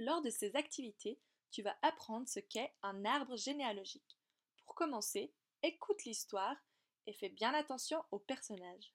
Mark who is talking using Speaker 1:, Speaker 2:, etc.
Speaker 1: Lors de ces activités, tu vas apprendre ce qu'est un arbre généalogique. Pour commencer, écoute l'histoire et fais bien attention aux personnages.